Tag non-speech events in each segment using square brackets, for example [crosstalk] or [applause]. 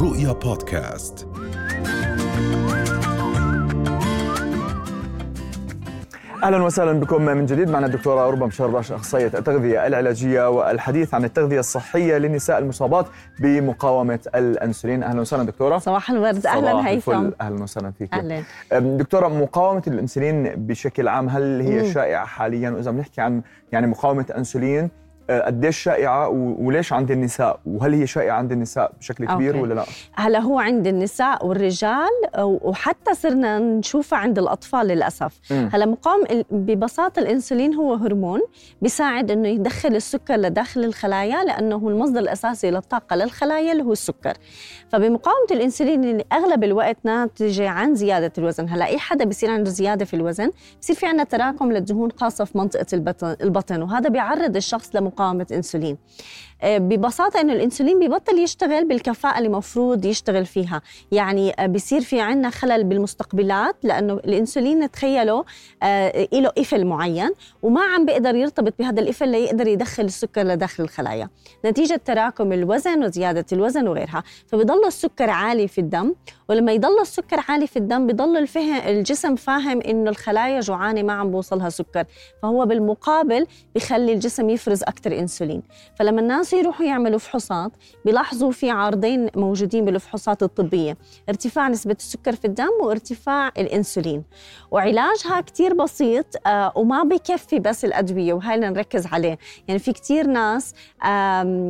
رؤيا بودكاست. أهلا وسهلا بكم من جديد. معنا الدكتورة ربا مشربش أخصائية التغذية العلاجية والحديث عن التغذية الصحية للنساء المصابات بمقاومة الأنسولين. أهلا وسهلا دكتورة. صباح الورد. أهلا هيثم. أهلا وسهلا فيك أهلا. دكتورة مقاومة الأنسولين بشكل عام هل هي مم. شائعة حاليا؟ وإذا بنحكي عن يعني مقاومة أنسولين أه، قديش شائعة وليش عند النساء؟ وهل هي شائعة عند النساء بشكل كبير أوكي. ولا لا؟ هلا هو عند النساء والرجال وحتى صرنا نشوفها عند الأطفال للأسف. مم. هلا مقاوم ال- ببساطة الإنسولين هو هرمون بيساعد إنه يدخل السكر لداخل الخلايا لأنه هو المصدر الأساسي للطاقة للخلايا اللي هو السكر. فبمقاومة الإنسولين اللي أغلب الوقت ناتجة عن زيادة الوزن. هلا أي حدا بيصير عنده زيادة في الوزن بصير في عندنا تراكم للدهون خاصة في منطقة البطن البطن وهذا بيعرض الشخص لمقاومة انسولين. آه، ببساطة إنه الأنسولين ببطل يشتغل بالكفاءة اللي مفروض يشتغل فيها. يعني آه، بصير في عنا خلل بالمستقبلات لأنه الأنسولين تخيلوا آه، له قفل معين وما عم بيقدر يرتبط بهذا القفل ليقدر يدخل السكر لداخل الخلايا. نتيجة تراكم الوزن وزيادة الوزن وغيرها. فبضل السكر عالي في الدم ولما يضل السكر عالي في الدم بضل الفهم الجسم فاهم إنه الخلايا جوعانة ما عم بوصلها سكر. فهو بالمقابل بخلي الجسم يفرز أكثر أنسولين. فلما الناس يروحوا يعملوا فحوصات. بيلاحظوا في عارضين موجودين بالفحوصات الطبية. ارتفاع نسبة السكر في الدم وارتفاع الأنسولين. وعلاجها كتير بسيط آه وما بكفي بس الأدوية وهاي اللي نركز عليه. يعني في كتير ناس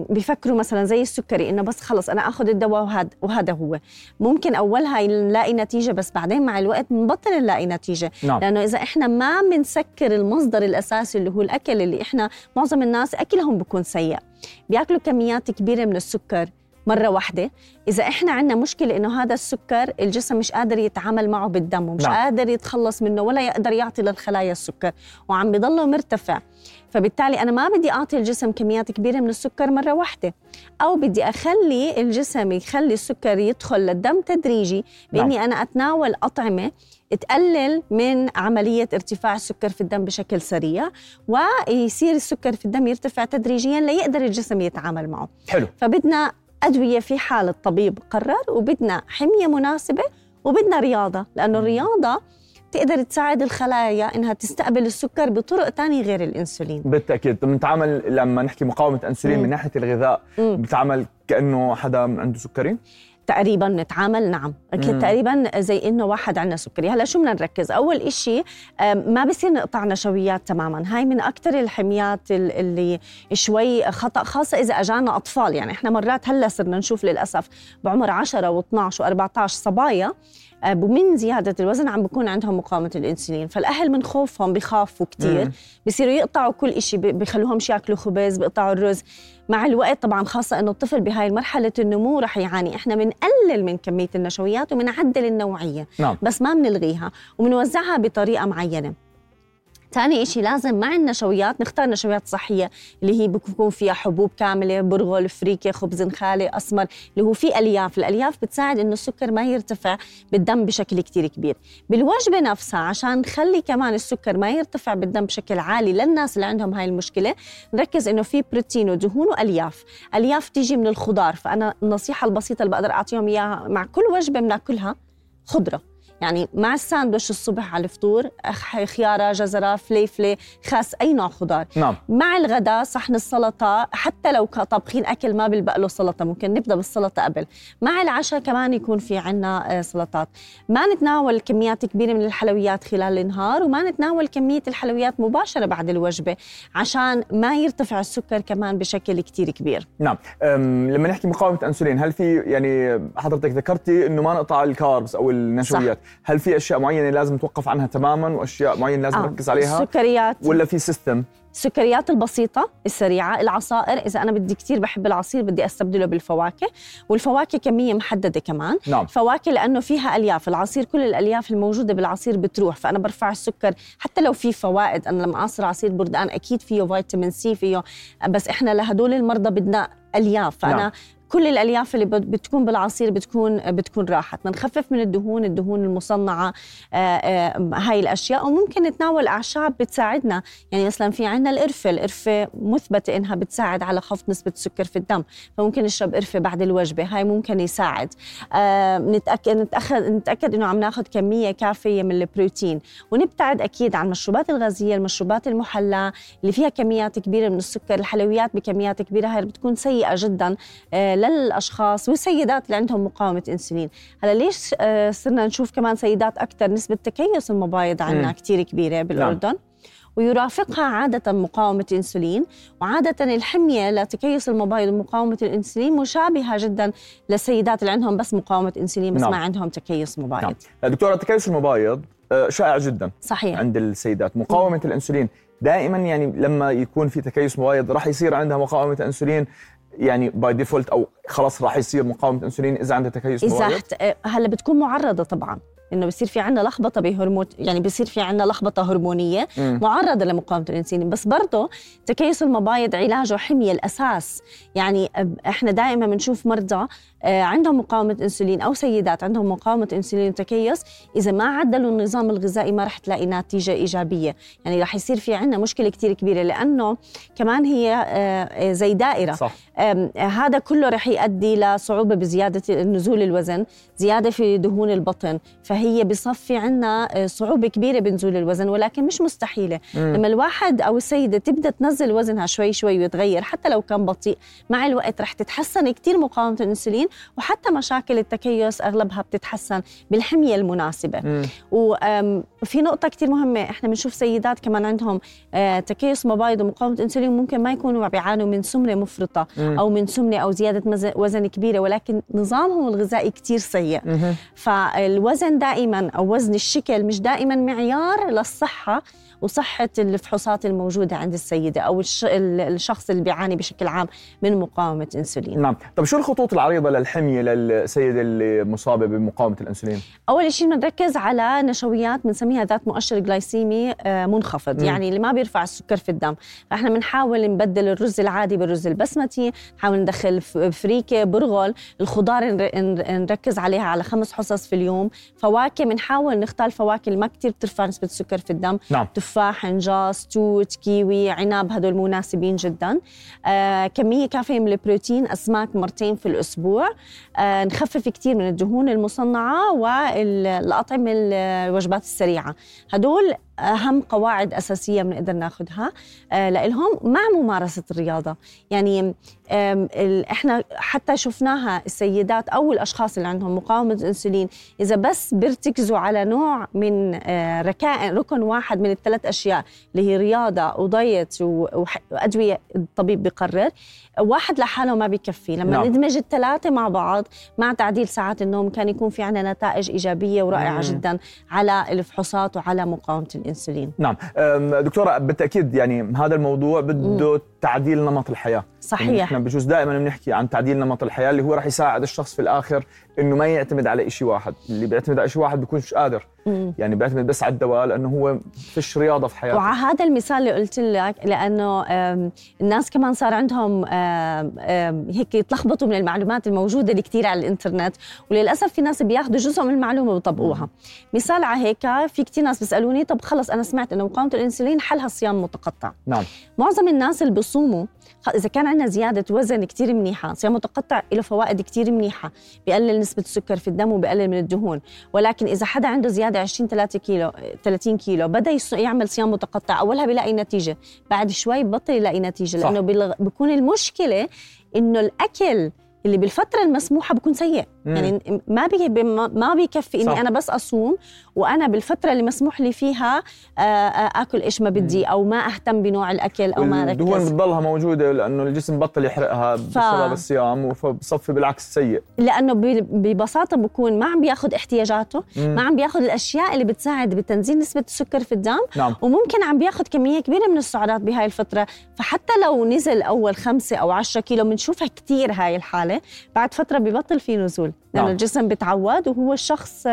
بيفكروا مثلا زي السكري إنه بس خلص أنا أخذ الدواء وهذا وهذا هو. ممكن أولها نلاقي نتيجة بس بعدين مع الوقت بنبطل نلاقي نتيجة. نعم. لأنه إذا إحنا ما بنسكر المصدر الأساسي اللي هو الأكل اللي إحنا معظم الناس أكلهم بيكون سيء. بياكلوا كميات كبيرة من السكر. مرة واحدة. إذا إحنا عندنا مشكلة إنه هذا السكر الجسم مش قادر يتعامل معه بالدم ومش نعم. نعم. قادر يتخلص منه ولا يقدر يعطي للخلايا السكر وعم بضله مرتفع. فبالتالي أنا ما بدي أعطي الجسم كميات كبيرة من السكر مرة واحدة. أو بدي أخلي الجسم يخلي السكر يدخل للدم تدريجي بإني أنا أتناول أطعمة تقلل من عملية ارتفاع السكر في الدم بشكل سريع ويصير السكر في الدم يرتفع تدريجيا ليقدر الجسم يتعامل معه. حلو. فبدنا أدوية في حال الطبيب قرر وبدنا حمية مناسبة وبدنا رياضة لأنه الرياضة تقدر تساعد الخلايا إنها تستقبل السكر بطرق تانية غير الأنسولين بالتأكيد بنتعامل لما نحكي مقاومة أنسولين مم. من ناحية الغذاء مم. بتعامل كأنه حدا عنده سكري تقريبا نتعامل نعم. تقريبا زي إنه واحد عندنا سكري. هلا شو بدنا نركز؟ أول إشي ما بصير نقطع نشويات تماما. هاي من أكثر الحميات ال- اللي شوي خطأ خاصة إذا أجانا أطفال. يعني إحنا مرات هلأ صرنا نشوف للأسف بعمر 10 و12 و14 صبايا. آه، من زيادة الوزن عم بكون عندهم مقاومة الأنسولين. فالأهل من خوفهم بخافوا كتير. مم. بصيروا يقطعوا كل إشي ب- بخلوهمش ياكلوا خبز بيقطعوا الرز. مع الوقت طبعا خاصة إنه الطفل بهاي مرحلة النمو رح يعاني. إحنا بنقلل من كمية النشويات وبنعدل النوعية. نعم. بس ما بنلغيها وبنوزعها بطريقة معينة. ثاني إشي لازم مع النشويات نختار نشويات صحية اللي هي بيكون فيها حبوب كاملة برغل فريكة خبز نخالي أسمر اللي هو فيه ألياف. الألياف بتساعد إنه السكر ما يرتفع بالدم بشكل كتير كبير. بالوجبة نفسها عشان نخلي كمان السكر ما يرتفع بالدم بشكل عالي للناس اللي عندهم هاي المشكلة نركز إنه في بروتين ودهون وألياف. ألياف تيجي من الخضار فأنا النصيحة البسيطة اللي بقدر أعطيهم إياها مع كل وجبة بناكلها خضرة. يعني مع الساندويش الصبح على الفطور خيارة جزرة فليفلة خس أي نوع خضار. نعم. مع الغداء صحن السلطة حتى لو طابخين أكل ما بيلبق له سلطة ممكن نبدأ بالسلطة قبل. مع العشاء كمان يكون في عنا آه، سلطات. ما نتناول كميات كبيرة من الحلويات خلال النهار وما نتناول كمية الحلويات مباشرة بعد الوجبة عشان ما يرتفع السكر كمان بشكل كتير كبير. نعم. لما نحكي مقاومة أنسولين هل في يعني حضرتك ذكرتي إنه ما نقطع الكاربس أو النشويات؟ هل في أشياء معينة لازم نتوقف عنها تماما وأشياء معينة لازم آه، نركز عليها؟ السكريات. ولا في سيستم السكريات البسيطة السريعة العصائر إذا أنا بدي كتير بحب العصير بدي أستبدله بالفواكه والفواكه كمية محددة كمان. نعم. فواكه لأنه فيها ألياف العصير كل الألياف الموجودة بالعصير بتروح فأنا برفع السكر. حتى لو في فوائد أنا لما أعصر عصير بردقان أكيد فيه فيتامين سي فيه بس إحنا لهدول المرضى بدنا ألياف فأنا نعم. كل الألياف اللي بتكون بالعصير بتكون بتكون راحت بنخفف من الدهون الدهون المصنعة آه، آه، هاي الأشياء. وممكن نتناول أعشاب بتساعدنا. يعني مثلا في عندنا القرفة. القرفة مثبتة إنها بتساعد على خفض نسبة السكر في الدم. فممكن نشرب قرفة بعد الوجبة. هاي ممكن يساعد. آه، نتأكد نتأخذ نتأكد إنه عم ناخذ كمية كافية من البروتين. ونبتعد أكيد عن المشروبات الغازية المشروبات المحلاه اللي فيها كميات كبيرة من السكر. الحلويات بكميات كبيرة. هاي بتكون سيئة جدا. للأشخاص والسيدات اللي عندهم مقاومة إنسولين. هلا ليش صرنا نشوف كمان سيدات أكثر نسبة تكيس المبايض عندنا كثير كبيرة بالأردن؟ نعم. ويرافقها عادة مقاومة الأنسولين وعادة الحمية لتكيس المبايض ومقاومة الأنسولين مشابهة جدا للسيدات اللي عندهم بس مقاومة أنسولين بس نعم. ما عندهم تكيس مبايض. نعم. دكتورة تكيس المبايض آه، شائع جدا صحيح. عند السيدات. مقاومة الأنسولين دائما يعني لما يكون في تكيس مبايض راح يصير عندها مقاومة أنسولين يعني by default أو خلاص راح يصير مقاومة إنسولين إذا عندها تكيس إذا. هلا بتكون معرضة طبعا إنه بصير في عندنا لخبطة بهرمون يعني بصير في عندنا لخبطة هرمونية م. معرضة لمقاومة الانسولين بس برضه تكيس المبايض علاجه حميه الأساس. يعني إحنا دائما بنشوف مرضى آه، عندهم مقاومة إنسولين أو سيدات عندهم مقاومة إنسولين وتكيس إذا ما عدلوا النظام الغذائي ما رح تلاقي نتيجة إيجابية. يعني رح يصير في عندنا مشكلة كثير كبيرة لأنه كمان هي آه، آه، زي دائرة. صح. هذا كله رح يؤدي لصعوبة بزيادة نزول الوزن زيادة في دهون البطن. فهي بصفي عندنا صعوبة كبيرة بنزول الوزن ولكن مش مستحيلة. مم. لما الواحد أو السيدة تبدأ تنزل وزنها شوي شوي ويتغير حتى لو كان بطيء مع الوقت رح تتحسن كثير مقاومة الإنسولين وحتى مشاكل التكيس أغلبها بتتحسن بالحمية المناسبة. وفي نقطة كثير مهمة إحنا بنشوف سيدات كمان عندهم آه، تكيس مبايض ومقاومة إنسولين ممكن ما يكونوا بيعانوا من سمنة مفرطة أو من سمنة أو زيادة وزن كبيرة ولكن نظامهم الغذائي كثير سيء. فالوزن دائما أو وزن الشكل مش دائما معيار للصحة وصحة الفحوصات الموجودة عند السيدة أو الشخص اللي بيعاني بشكل عام من مقاومة انسولين نعم. طب شو الخطوط العريضة للحمية للسيدة اللي مصابة بمقاومة الإنسولين؟ أول شيء بنركز على نشويات بنسميها ذات مؤشر جلايسيمي آه، منخفض. م. يعني اللي ما بيرفع السكر في الدم. فإحنا بنحاول نبدل الرز العادي بالرز البسمتي نحاول ندخل فريكة برغل. الخضار نركز عليها على خمس حصص في اليوم. فواكه بنحاول نختار الفواكه اللي ما كثير بترفع نسبة السكر في الدم. نعم. تفاح إنجاص توت كيوي عنب هدول مناسبين جدا. آه كمية كافية من البروتين أسماك مرتين في الأسبوع. آه نخفف كثير من الدهون المصنعة والأطعمة الوجبات السريعة. هدول أهم قواعد أساسية بنقدر ناخذها آه لهم مع ممارسة الرياضة. يعني إحنا حتى شفناها السيدات أو الأشخاص اللي عندهم مقاومة انسولين إذا بس بيرتكزوا على نوع من آه، ركائن ركن واحد من الثلاث أشياء اللي هي رياضة ودايت وأدوية الطبيب بقرر واحد لحاله ما بيكفي لما نعم. ندمج الثلاثة مع بعض مع تعديل ساعات النوم كان يكون في عندنا نتائج إيجابية ورائعة مم. جدا على الفحوصات وعلى مقاومة الإنسولين نعم دكتورة بالتأكيد يعني هذا الموضوع بده تعديل نمط الحياة. صحيح. يعني إحنا بجوز دائما بنحكي عن تعديل نمط الحياة اللي هو راح يساعد الشخص في الآخر إنه ما يعتمد على شيء واحد. اللي بيعتمد على شيء واحد بيكونش قادر. مم. يعني بيعتمد بس على الدواء لأنه هو فيش رياضة في حياته. وعلى هذا المثال اللي قلت لك لأنه الناس كمان صار عندهم هيك يتلخبطوا من المعلومات الموجودة اللي كثير على الإنترنت وللأسف في ناس بياخذوا جزء من المعلومة وبيطبقوها مثال على هيك في كثير ناس بيسألوني طب خلص أنا سمعت إنه مقاومة الإنسولين حلها صيام متقطع. نعم. معظم الناس اللي بيصوموا إذا كان عندنا زيادة وزن كثير منيحة صيام متقطع له فوائد كثير منيحة بيقلل نسبة السكر في الدم وبيقلل من الدهون. ولكن إذا حدا عنده زيادة 20 3 كيلو 30 كيلو. بدأ يعمل صيام متقطع. أولها بيلاقي نتيجة. بعد شوي ببطل يلاقي نتيجة لأنه بيكون المشكلة إنه الأكل اللي بالفترة المسموحة بكون سيء. مم. يعني ما بي ما بيكفي إني. أنا بس أصوم وأنا بالفترة اللي مسموح لي فيها آه، آه، آكل إيش ما بدي أو ما أهتم بنوع الأكل أو ما ركز الدهون بتضلها موجودة لأنه الجسم بطل يحرقها ف... بسبب الصيام فبصفي بالعكس سيء لأنه ببساطة بكون ما عم بياخذ احتياجاته مم. ما عم بياخذ الأشياء اللي بتساعد بتنزيل نسبة السكر في الدم نعم. وممكن عم بياخذ كمية كبيرة من السعرات بهاي الفترة فحتى لو نزل أول خمسة أو عشرة كيلو بنشوفها كثير هاي الحالة بعد فترة ببطل في نزول لأنه نعم. الجسم بتعود وهو الشخص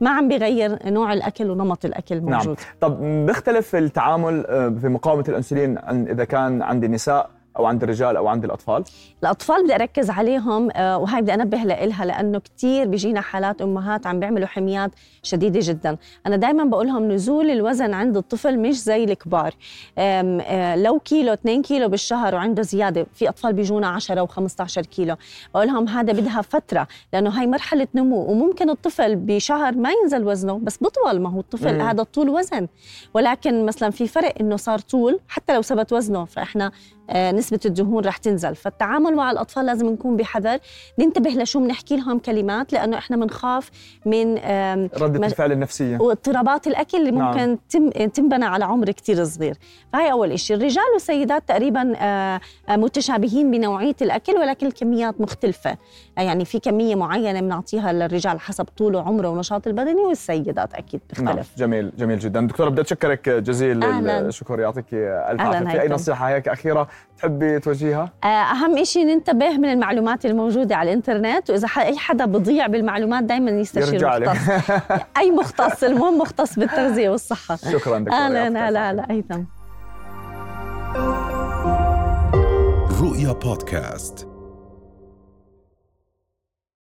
ما عم بيغير نوع الأكل ونمط الأكل موجود نعم. طب بيختلف التعامل آه، في مقاومة الأنسولين عن إذا كان عندي نساء أو عند الرجال أو عند الأطفال؟ الأطفال بدي أركز عليهم آه، وهي بدي أنبه لها لأنه كثير بيجينا حالات أمهات عم بيعملوا حميات شديدة جدا. أنا دائما بقول لهم نزول الوزن عند الطفل مش زي الكبار. آه، لو كيلو 2 كيلو بالشهر وعنده زيادة في أطفال بيجونا 10 و15 كيلو. بقول لهم هذا بدها فترة لأنه هاي مرحلة نمو. وممكن الطفل بشهر ما ينزل وزنه بس بطول. ما هو الطفل مم. هذا الطول وزن. ولكن مثلا في فرق إنه صار طول حتى لو ثبت وزنه فإحنا نسبة الدهون رح تنزل. فالتعامل مع الأطفال لازم نكون بحذر. ننتبه لشو بنحكي لهم كلمات لأنه إحنا بنخاف من ردة الفعل النفسية. واضطرابات الأكل اللي نعم. ممكن نعم. تنبنى على عمر كتير صغير. فهي أول شيء الرجال والسيدات تقريبا آه، آه، متشابهين بنوعية الأكل ولكن الكميات مختلفة. يعني في كمية معينة بنعطيها للرجال حسب طوله وعمره ونشاط البدني والسيدات أكيد بتختلف. نعم. جميل جميل جدا. دكتورة بدي أشكرك جزيل الشكر يعطيك ألف عافية. في أي نصيحة هيك أخيرة؟ تحبي توجهيها؟ آه، أهم شيء ننتبه من المعلومات الموجودة على الإنترنت وإذا أي حدا بضيع بالمعلومات دائما يستشير مختص. [laughs] أي مختص المهم مختص بالتغذية والصحة. شكرا دكتور أهلا هلا هلا أيضا رؤيا بودكاست.